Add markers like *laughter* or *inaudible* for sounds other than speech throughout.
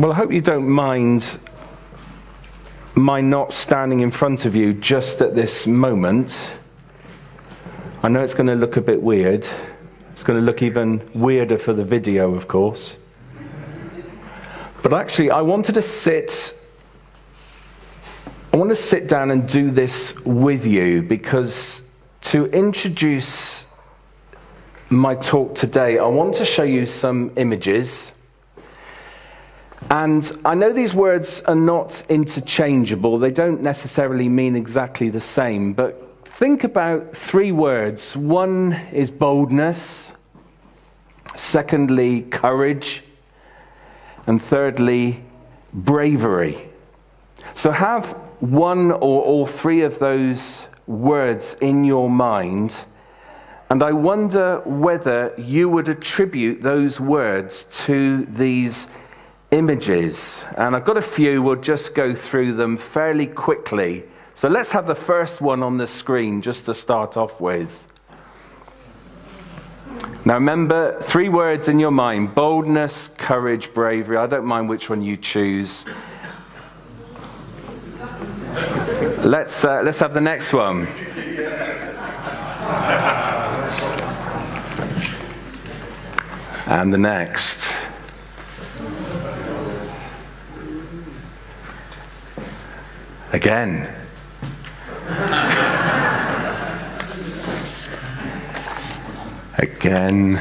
Well, I hope you don't mind my not standing in front of you just at this moment. I know it's going to look a bit weird. It's going to look even weirder for the video, of course. But actually, I wanted to sit. I want to sit down and do this with you because to introduce my talk today, I want to show you some images and I know these words are not interchangeable, they don't necessarily mean exactly the same, but think about three words. One is boldness, secondly, courage, and thirdly, bravery. So have one or all three of those words in your mind. And I wonder whether you would attribute those words to these images. And I've got a few, we'll just go through them fairly quickly. So let's have the first one on the screen just to start off with. Now remember, three words in your mind boldness, courage, bravery. I don't mind which one you choose. Let's, uh, let's have the next one. And the next. Again. again.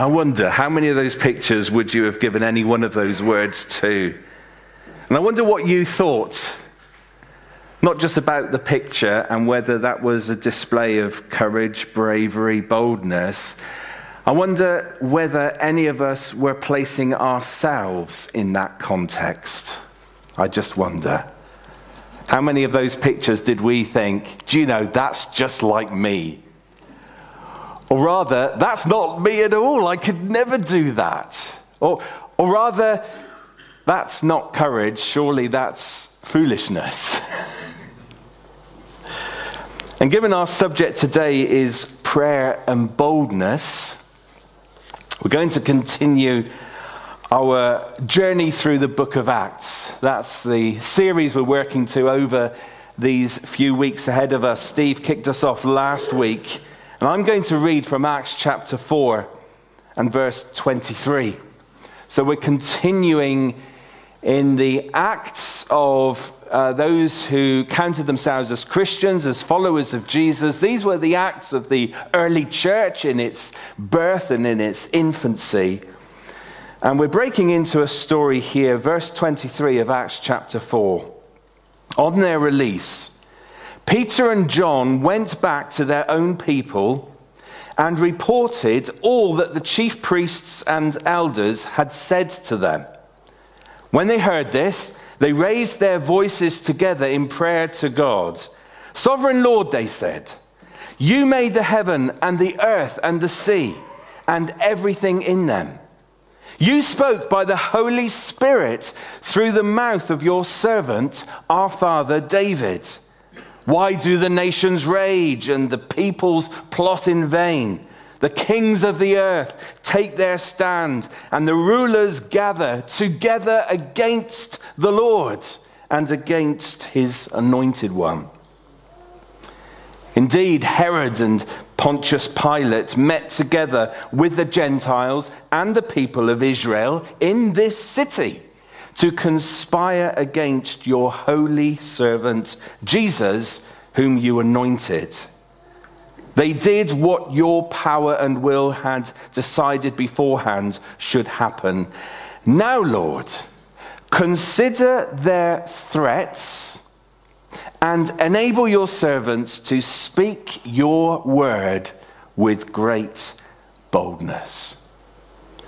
I wonder how many of those pictures would you have given any one of those words to? And I wonder what you thought. Not just about the picture and whether that was a display of courage, bravery, boldness. I wonder whether any of us were placing ourselves in that context. I just wonder. How many of those pictures did we think, do you know, that's just like me? Or rather, that's not me at all. I could never do that. Or, or rather, that's not courage. Surely that's foolishness. *laughs* and given our subject today is prayer and boldness, we're going to continue our journey through the book of Acts. That's the series we're working to over these few weeks ahead of us. Steve kicked us off last week and I'm going to read from Acts chapter 4 and verse 23. So we're continuing in the acts of uh, those who counted themselves as Christians, as followers of Jesus. These were the acts of the early church in its birth and in its infancy. And we're breaking into a story here, verse 23 of Acts chapter 4. On their release, Peter and John went back to their own people and reported all that the chief priests and elders had said to them. When they heard this, they raised their voices together in prayer to God. Sovereign Lord, they said, you made the heaven and the earth and the sea and everything in them. You spoke by the Holy Spirit through the mouth of your servant, our father David. Why do the nations rage and the peoples plot in vain? The kings of the earth take their stand, and the rulers gather together against the Lord and against his anointed one. Indeed, Herod and Pontius Pilate met together with the Gentiles and the people of Israel in this city to conspire against your holy servant Jesus, whom you anointed. They did what your power and will had decided beforehand should happen. Now, Lord, consider their threats and enable your servants to speak your word with great boldness.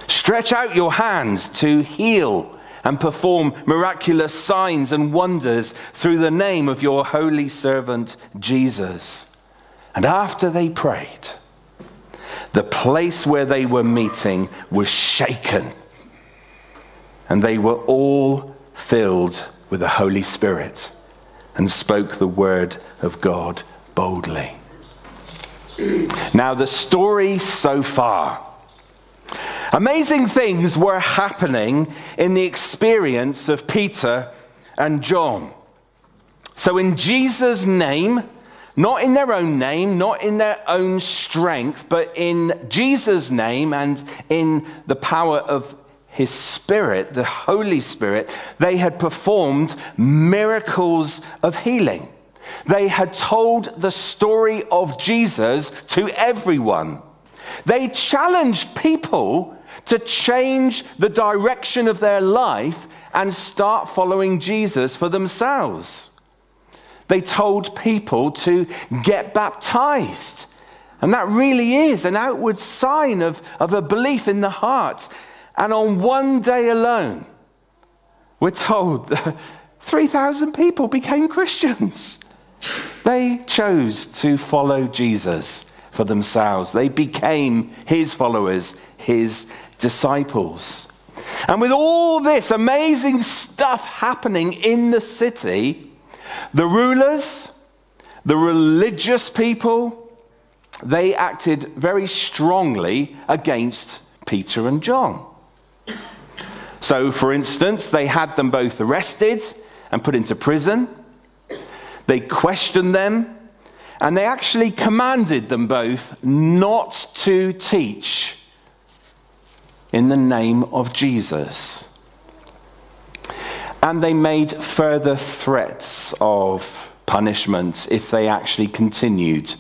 Stretch out your hands to heal and perform miraculous signs and wonders through the name of your holy servant Jesus. And after they prayed, the place where they were meeting was shaken, and they were all filled with the Holy Spirit and spoke the word of God boldly. Now, the story so far. Amazing things were happening in the experience of Peter and John. So, in Jesus' name, not in their own name, not in their own strength, but in Jesus' name and in the power of his Spirit, the Holy Spirit, they had performed miracles of healing. They had told the story of Jesus to everyone. They challenged people to change the direction of their life and start following Jesus for themselves. They told people to get baptized. And that really is an outward sign of, of a belief in the heart. And on one day alone, we're told that *laughs* 3,000 people became Christians. They chose to follow Jesus for themselves. They became his followers, his disciples. And with all this amazing stuff happening in the city, the rulers, the religious people, they acted very strongly against Peter and John. So, for instance, they had them both arrested and put into prison. They questioned them, and they actually commanded them both not to teach in the name of Jesus. And they made further threats of punishment if they actually continued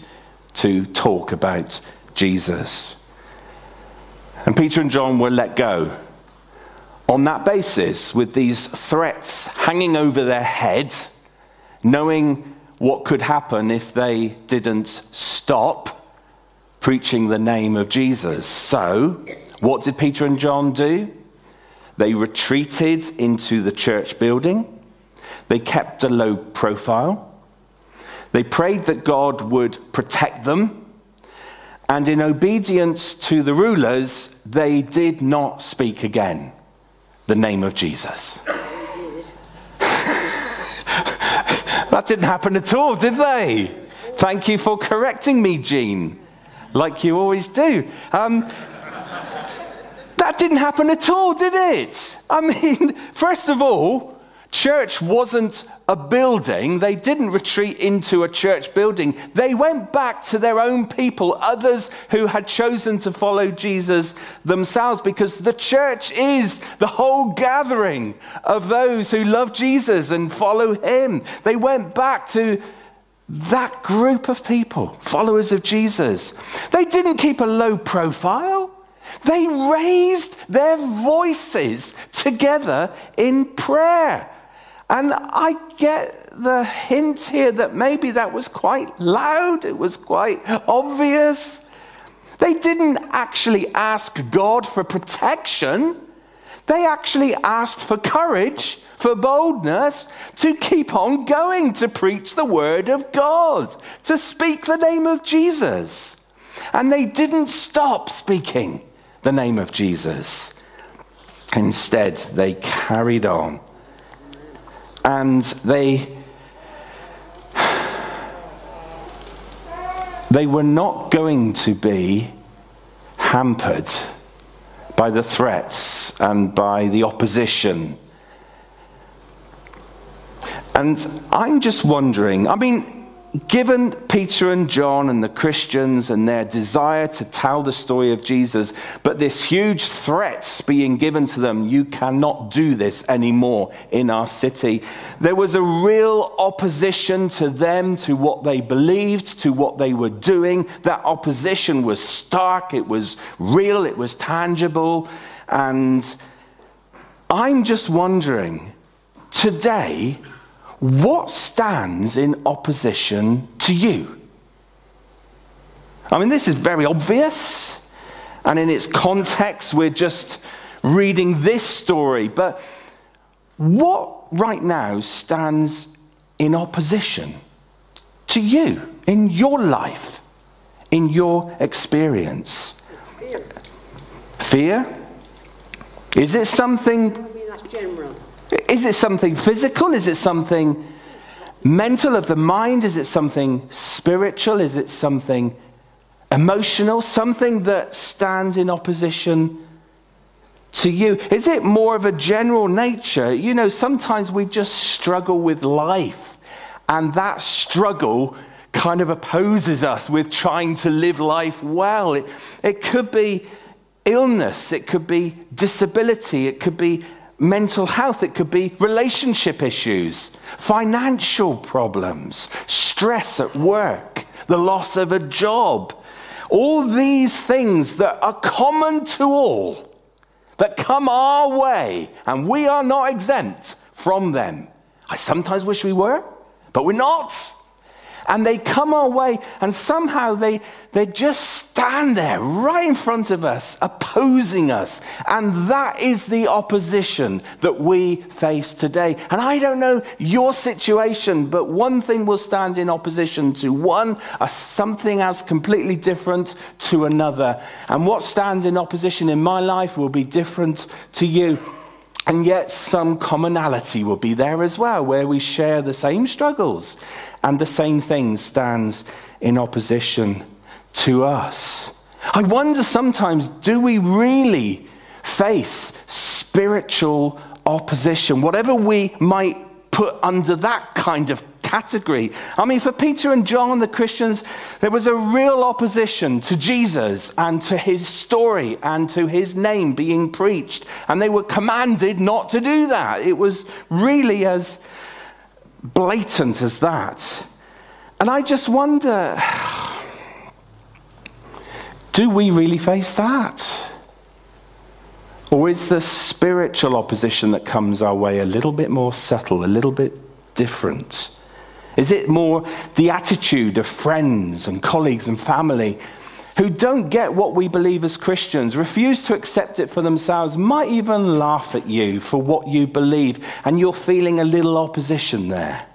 to talk about Jesus. And Peter and John were let go on that basis, with these threats hanging over their head, knowing what could happen if they didn't stop preaching the name of Jesus. So, what did Peter and John do? They retreated into the church building. They kept a low profile. They prayed that God would protect them. And in obedience to the rulers, they did not speak again the name of Jesus. *laughs* that didn't happen at all, did they? Thank you for correcting me, Jean, like you always do. Um, that didn't happen at all, did it? I mean, *laughs* first of all, church wasn't a building. They didn't retreat into a church building. They went back to their own people, others who had chosen to follow Jesus themselves, because the church is the whole gathering of those who love Jesus and follow him. They went back to that group of people, followers of Jesus. They didn't keep a low profile. They raised their voices together in prayer. And I get the hint here that maybe that was quite loud, it was quite obvious. They didn't actually ask God for protection, they actually asked for courage, for boldness to keep on going to preach the word of God, to speak the name of Jesus. And they didn't stop speaking the name of Jesus. Instead, they carried on. And they they were not going to be hampered by the threats and by the opposition. And I'm just wondering, I mean, given Peter and John and the Christians and their desire to tell the story of Jesus, but this huge threat being given to them, you cannot do this anymore in our city. There was a real opposition to them, to what they believed, to what they were doing. That opposition was stark, it was real, it was tangible. And I'm just wondering today, what stands in opposition to you? I mean, this is very obvious. And in its context, we're just reading this story. But what right now stands in opposition to you in your life, in your experience? Fear. Fear? Is it something I mean, that's general. Is it something physical? Is it something mental of the mind? Is it something spiritual? Is it something emotional? Something that stands in opposition to you? Is it more of a general nature? You know, sometimes we just struggle with life, and that struggle kind of opposes us with trying to live life well. It, it could be illness, it could be disability, it could be mental health, it could be relationship issues, financial problems, stress at work, the loss of a job. All these things that are common to all, that come our way, and we are not exempt from them. I sometimes wish we were, but we're not. And they come our way, and somehow they, they just stand there right in front of us, opposing us. And that is the opposition that we face today. And I don't know your situation, but one thing will stand in opposition to one, a something else completely different to another. And what stands in opposition in my life will be different to you. And yet, some commonality will be there as well, where we share the same struggles and the same thing stands in opposition to us. I wonder sometimes do we really face spiritual opposition, whatever we might put under that kind of category. I mean, for Peter and John, the Christians, there was a real opposition to Jesus and to his story and to his name being preached. And they were commanded not to do that. It was really as blatant as that. And I just wonder *sighs* do we really face that? Or is the spiritual opposition that comes our way a little bit more subtle, a little bit different? Is it more the attitude of friends and colleagues and family who don't get what we believe as Christians, refuse to accept it for themselves, might even laugh at you for what you believe, and you're feeling a little opposition there?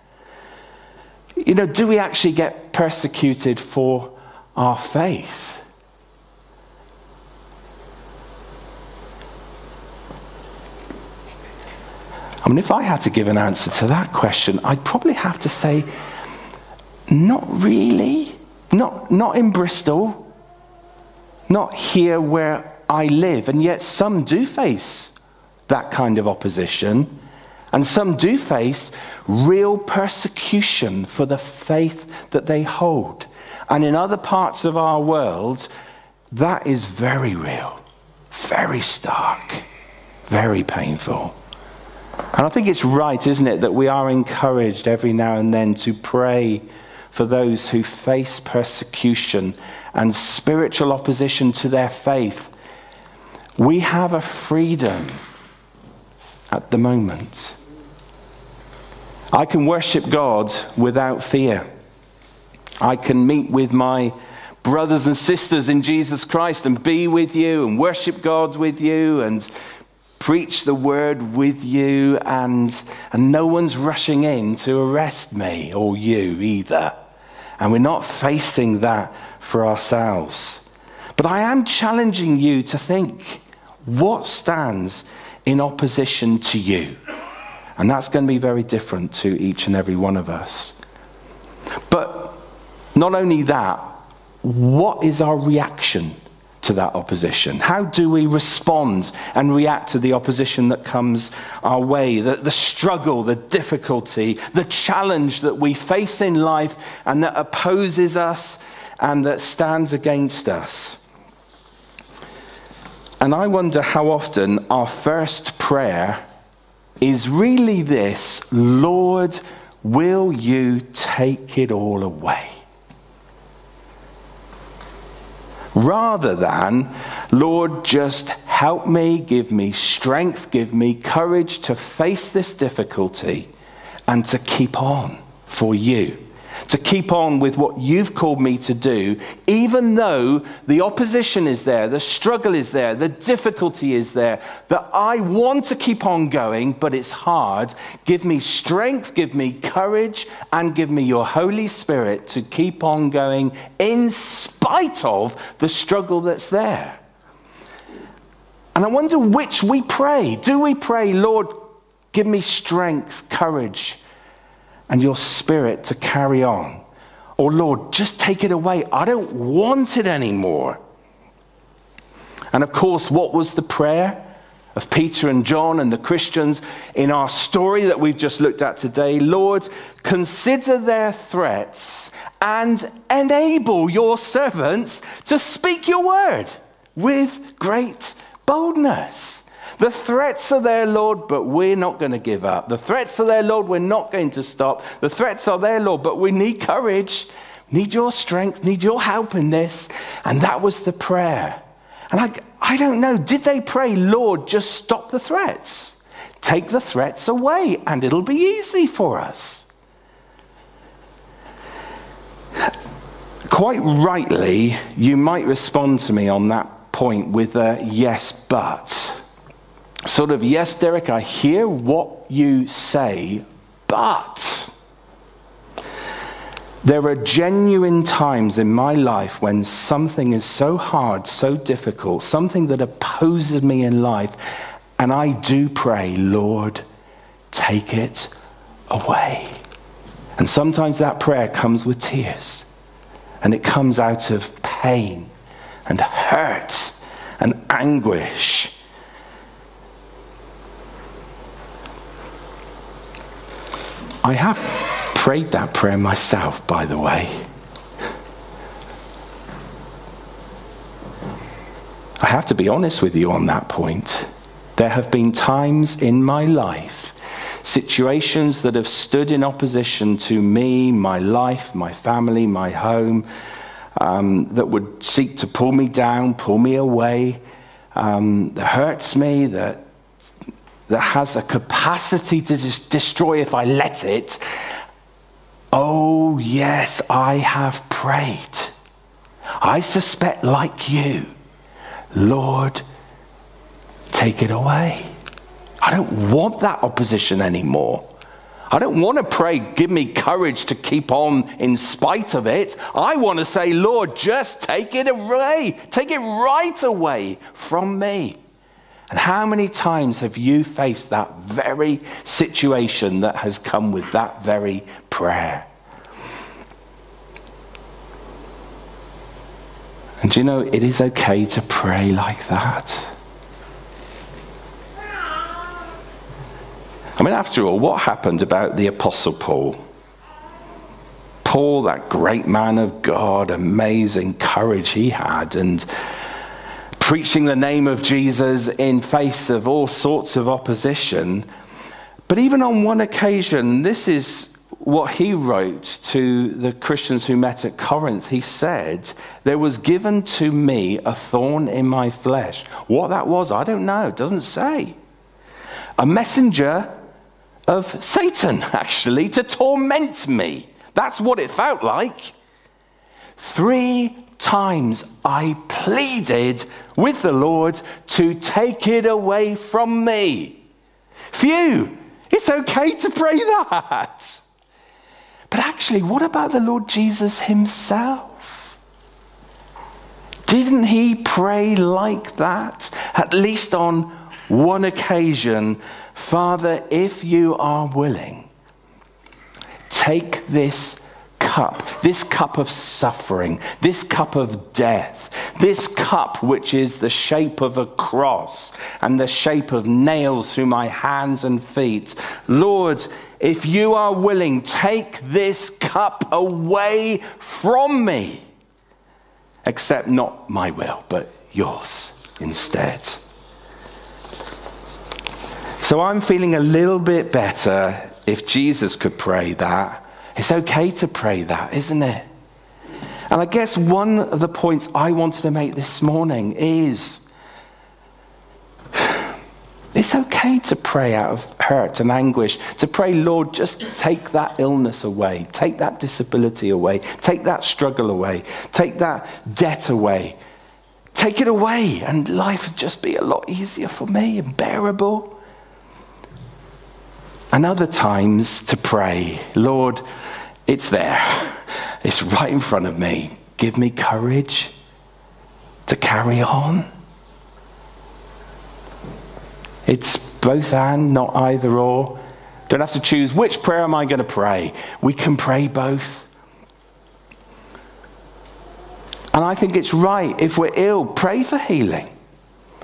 You know, do we actually get persecuted for our faith? I mean, if I had to give an answer to that question, I'd probably have to say, not really. Not, not in Bristol. Not here where I live. And yet, some do face that kind of opposition. And some do face real persecution for the faith that they hold. And in other parts of our world, that is very real, very stark, very painful. And I think it's right, isn't it, that we are encouraged every now and then to pray for those who face persecution and spiritual opposition to their faith. We have a freedom at the moment. I can worship God without fear. I can meet with my brothers and sisters in Jesus Christ and be with you and worship God with you and preach the word with you, and, and no one's rushing in to arrest me or you either. And we're not facing that for ourselves. But I am challenging you to think what stands in opposition to you? And that's going to be very different to each and every one of us. But not only that, what is our reaction to that opposition? How do we respond and react to the opposition that comes our way? The, the, struggle, the difficulty, the challenge that we face in life and that opposes us and that stands against us. And I wonder how often our first prayer is really this Lord, will you take it all away? Rather than, Lord, just help me, give me strength, give me courage to face this difficulty and to keep on for you to keep on with what you've called me to do, even though the opposition is there, the struggle is there, the difficulty is there, that I want to keep on going, but it's hard. Give me strength, give me courage, and give me your Holy Spirit to keep on going in spite of the struggle that's there. And I wonder which we pray. Do we pray, Lord, give me strength, courage, and your spirit to carry on. Or, Lord, just take it away. I don't want it anymore. And of course, what was the prayer of Peter and John and the Christians in our story that we've just looked at today? Lord, consider their threats and enable your servants to speak your word with great boldness. The threats are there, Lord, but we're not going to give up. The threats are there, Lord, we're not going to stop. The threats are there, Lord, but we need courage, need your strength, need your help in this. And that was the prayer. And I, I don't know, did they pray, Lord, just stop the threats? Take the threats away, and it'll be easy for us. Quite rightly, you might respond to me on that point with a yes, but sort of, yes, Derek, I hear what you say, but there are genuine times in my life when something is so hard, so difficult, something that opposes me in life, and I do pray, Lord, take it away. And sometimes that prayer comes with tears, and it comes out of pain and hurt and anguish. I have prayed that prayer myself, by the way. I have to be honest with you on that point. There have been times in my life, situations that have stood in opposition to me, my life, my family, my home, um, that would seek to pull me down, pull me away, um, that hurts me, that that has a capacity to just destroy if I let it. Oh, yes, I have prayed. I suspect, like you, Lord, take it away. I don't want that opposition anymore. I don't want to pray, give me courage to keep on in spite of it. I want to say, Lord, just take it away. Take it right away from me. And how many times have you faced that very situation that has come with that very prayer? And you know, it is okay to pray like that. I mean, after all, what happened about the Apostle Paul? Paul, that great man of God, amazing courage he had, and preaching the name of Jesus in face of all sorts of opposition. But even on one occasion, this is what he wrote to the Christians who met at Corinth. He said, There was given to me a thorn in my flesh. What that was, I don't know. It doesn't say. A messenger of Satan, *laughs* actually, to torment me. That's what it felt like. Three times I pleaded with the Lord to take it away from me. Phew, it's okay to pray that. But actually, what about the Lord Jesus himself? Didn't he pray like that? At least on one occasion, Father, if you are willing, take this cup, this cup of suffering, this cup of death, this cup which is the shape of a cross and the shape of nails through my hands and feet. Lord, if you are willing, take this cup away from me. Except not my will, but yours instead. So I'm feeling a little bit better if Jesus could pray that it's okay to pray that, isn't it? And I guess one of the points I wanted to make this morning is *sighs* It's okay to pray out of hurt and anguish, to pray, Lord, just take that illness away, take that disability away, take that struggle away, take that debt away, take it away, and life would just be a lot easier for me and bearable. And other times to pray, Lord, it's there, it's right in front of me. Give me courage to carry on. It's both and, not either or. Don't have to choose which prayer am I going to pray. We can pray both. And I think it's right if we're ill, pray for healing.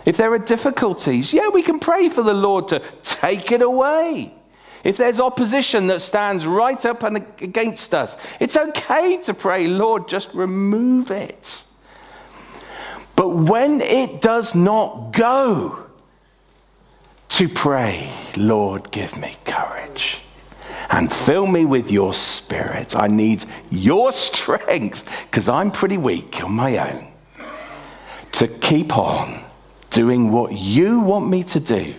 If there are difficulties, yeah, we can pray for the Lord to take it away. If there's opposition that stands right up and against us, it's okay to pray, Lord, just remove it. But when it does not go, to pray, Lord, give me courage and fill me with your spirit. I need your *laughs* strength because I'm pretty weak on my own to keep on doing what you want me to do,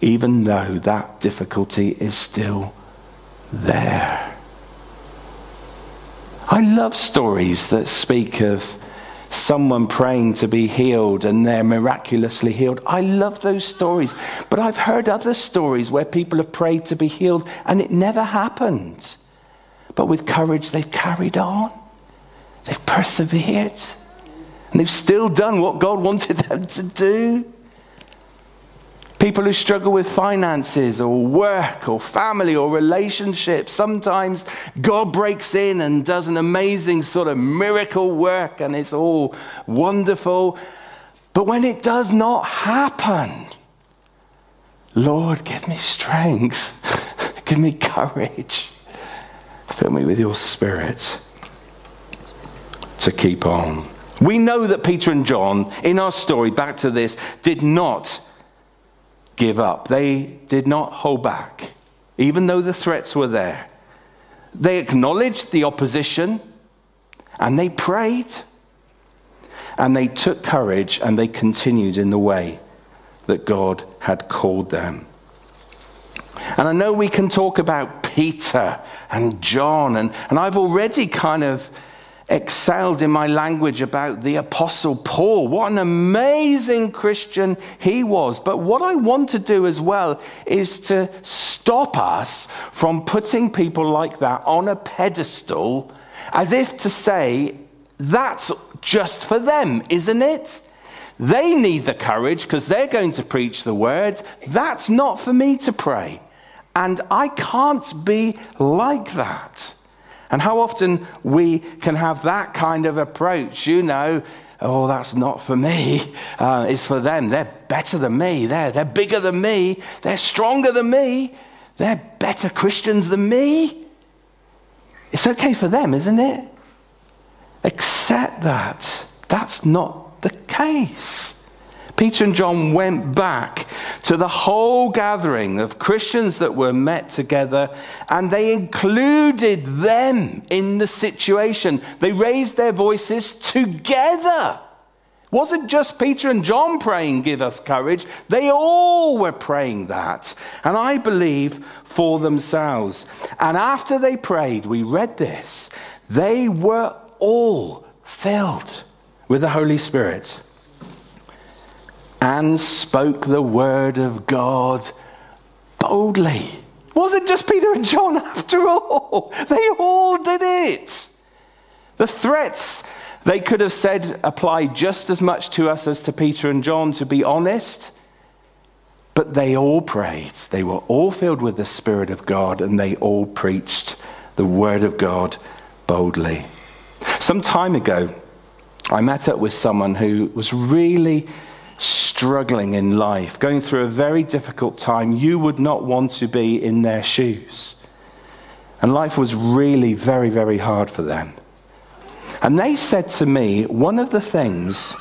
even though that difficulty is still there. I love stories that speak of someone praying to be healed and they're miraculously healed. I love those stories. But I've heard other stories where people have prayed to be healed and it never happened. But with courage, they've carried on, they've persevered, and they've still done what God wanted them to do. People who struggle with finances or work or family or relationships. Sometimes God breaks in and does an amazing sort of miracle work and it's all wonderful. But when it does not happen, Lord, give me strength, *laughs* give me courage, fill me with your spirit to keep on. We know that Peter and John, in our story, back to this, did not give up. They did not hold back, even though the threats were there. They acknowledged the opposition and they prayed and they took courage and they continued in the way that God had called them. And I know we can talk about Peter and John, and, and I've already kind of excelled in my language about the Apostle Paul. What an amazing Christian he was. But what I want to do as well is to stop us from putting people like that on a pedestal as if to say, that's just for them, isn't it? They need the courage because they're going to preach the word. That's not for me to pray. And I can't be like that. And how often we can have that kind of approach, you know, oh, that's not for me, uh, it's for them. They're better than me, they're, they're bigger than me, they're stronger than me, they're better Christians than me. It's okay for them, isn't it? Accept that. That's not the case. Peter and John went back to the whole gathering of Christians that were met together and they included them in the situation. They raised their voices together. It wasn't just Peter and John praying, Give us courage. They all were praying that. And I believe for themselves. And after they prayed, we read this, they were all filled with the Holy Spirit and spoke the word of God boldly. Wasn't just Peter and John *laughs* after all. They all did it. The threats they could have said apply just as much to us as to Peter and John, to be honest. But they all prayed. They were all filled with the Spirit of God and they all preached the Word of God boldly. Some time ago, I met up with someone who was really struggling in life, going through a very difficult time, you would not want to be in their shoes. And life was really very, very hard for them. And they said to me, one of the things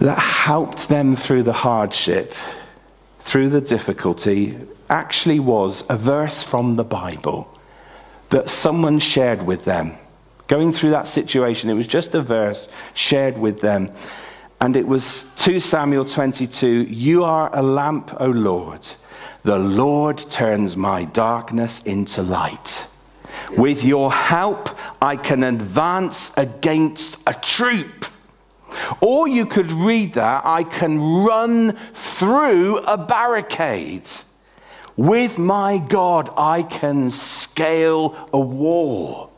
that helped them through the hardship, through the difficulty, actually was a verse from the Bible that someone shared with them. Going through that situation, it was just a verse shared with them. And it was 2 Samuel 22 You are a lamp, O Lord. The Lord turns my darkness into light. With your help, I can advance against a troop. Or you could read that I can run through a barricade. With my God, I can scale a wall.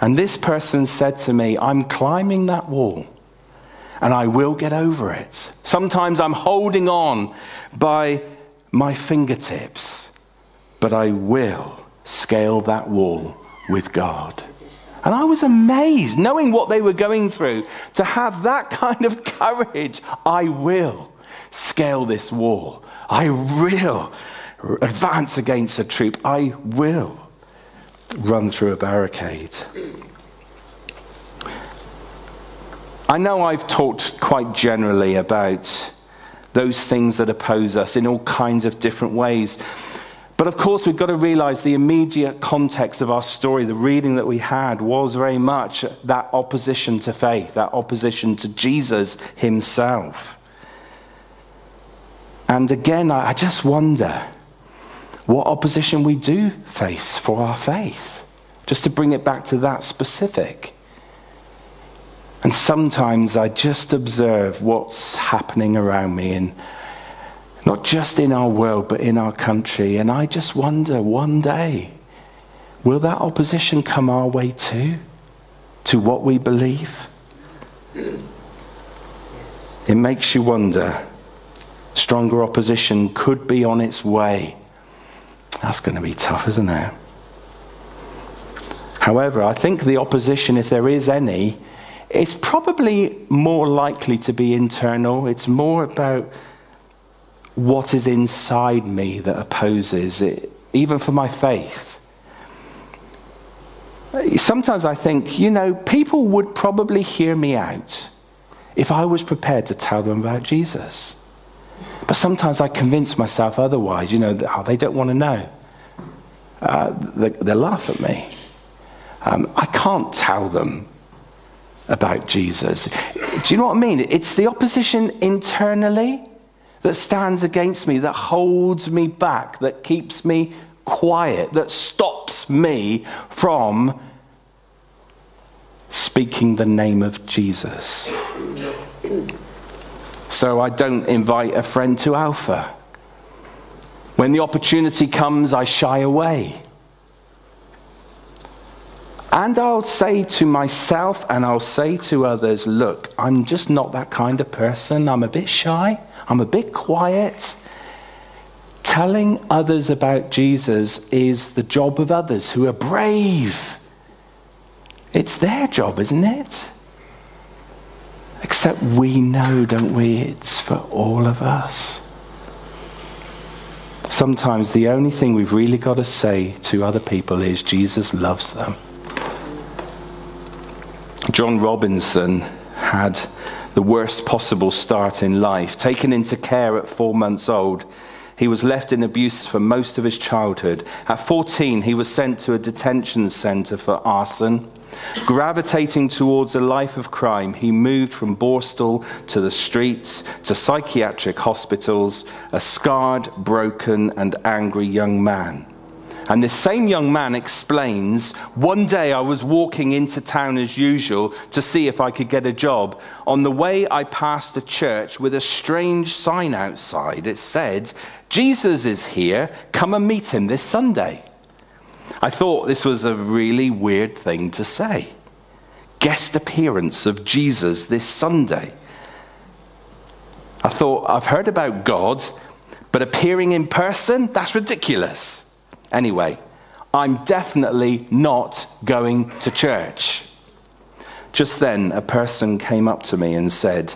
And this person said to me, I'm climbing that wall and I will get over it. Sometimes I'm holding on by my fingertips, but I will scale that wall with God. And I was amazed, knowing what they were going through, to have that *laughs* kind of courage. I will scale this wall. I will advance against a troop. I will run through a barricade. I know I've talked quite generally about those things that oppose us in all kinds of different ways. But of course, we've got to realize the immediate context of our story, the reading that we had, was very much that opposition to faith, that opposition to Jesus himself. And again, I just wonder what opposition we do face for our faith, just to bring it back to that specific. And sometimes I just observe what's happening around me, and not just in our world, but in our country. And I just wonder one day, will that opposition come our way too? To what we believe? It makes you wonder. Stronger opposition could be on its way. That's going to be tough, isn't it? However, I think the opposition, if there is any, it's probably more likely to be internal. It's more about what is inside me that opposes it, even for my faith. Sometimes I think, you know, people would probably hear me out if I was prepared to tell them about Jesus. But sometimes I convince myself otherwise, you know, oh, they don't want to know. Uh, they, they, laugh at me. Um, I can't tell them about Jesus. Do you know what I mean? It's the opposition internally that stands against me, that holds me back, that keeps me quiet, that stops me from speaking the name of Jesus. So I don't invite a friend to Alpha. When the opportunity comes, I shy away. And I'll say to myself and I'll say to others, look, I'm just not that kind of person. I'm a bit shy. I'm a bit quiet. Telling others about Jesus is the job of others who are brave. It's their job, isn't it? Except we know, don't we? It's for all of us. Sometimes the only thing we've really got to say to other people is Jesus loves them. John Robinson had the worst possible start in life. Taken into care at four months old, he was left in abuse for most of his childhood. At 14, he was sent to a detention center for arson. Gravitating towards a life of crime, he moved from Borstal to the streets, to psychiatric hospitals, a scarred, broken, and angry young man. And this same young man explains one day I was walking into town as usual to see if I could get a job. On the way, I passed a church with a strange sign outside. It said, Jesus is here, come and meet him this Sunday. I thought this was a really weird thing to say. Guest appearance of Jesus this Sunday. I thought, I've heard about God, but appearing in person? That's ridiculous. Anyway, I'm definitely not going to church. Just then, a person came up to me and said,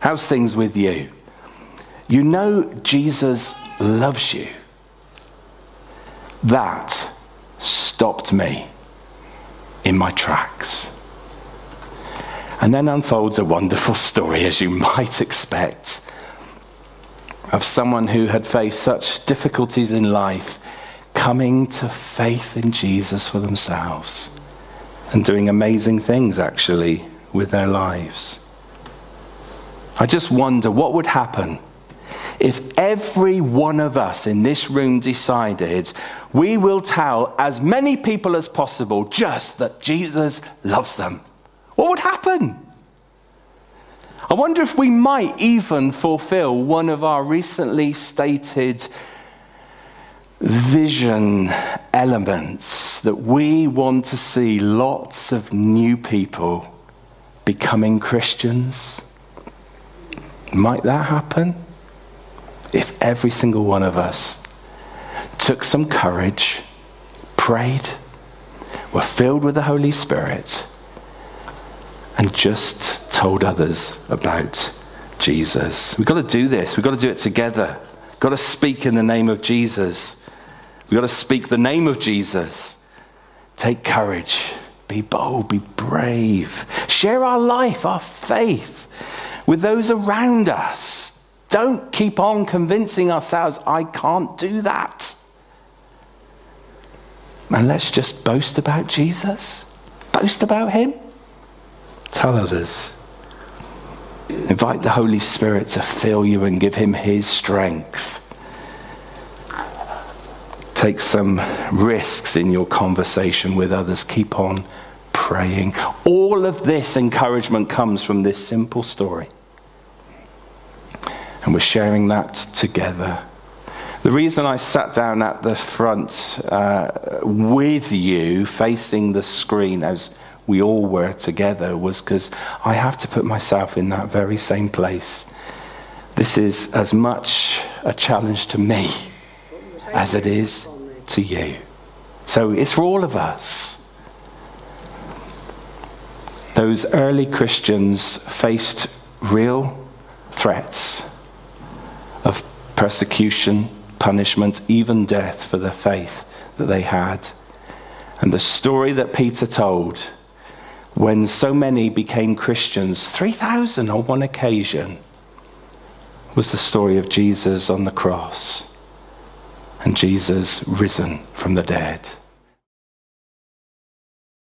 How's things with you? You know, Jesus loves you. That stopped me in my tracks. And then unfolds a wonderful story, as you *laughs* might expect, of someone who had faced such difficulties in life coming to faith in Jesus for themselves and doing amazing things actually with their lives. I just wonder what would happen if every one of us in this room decided we will tell as many people as possible just that Jesus loves them. What would happen? I wonder if we might even fulfill one of our recently stated vision elements that we want to see lots of new people becoming Christians. Might that happen? If every single one of us took some courage, prayed, were filled with the Holy Spirit, and just told others about Jesus. We've got to do this. We've got to do it together. We've got to speak in the name of Jesus. We've got to speak the name of Jesus. Take courage. Be bold. Be brave. Share our life, our faith with those around us. Don't keep on convincing ourselves, I can't do that. And let's just boast about Jesus. Boast about Him. Tell others. Invite the Holy Spirit to fill you and give Him His strength. Take some risks in your conversation with others. Keep on praying. All of this encouragement comes from this simple story. And we're sharing that together. The reason I sat down at the front uh, with you, facing the screen as we all were together, was because I have to put myself in that very same place. This is as much a challenge to me as it is to you. So it's for all of us. Those early Christians faced real threats of persecution, punishment, even death for the faith that they had. And the story that Peter told when so many became Christians, 3,000 on one occasion, was the story of Jesus on the cross and Jesus risen from the dead.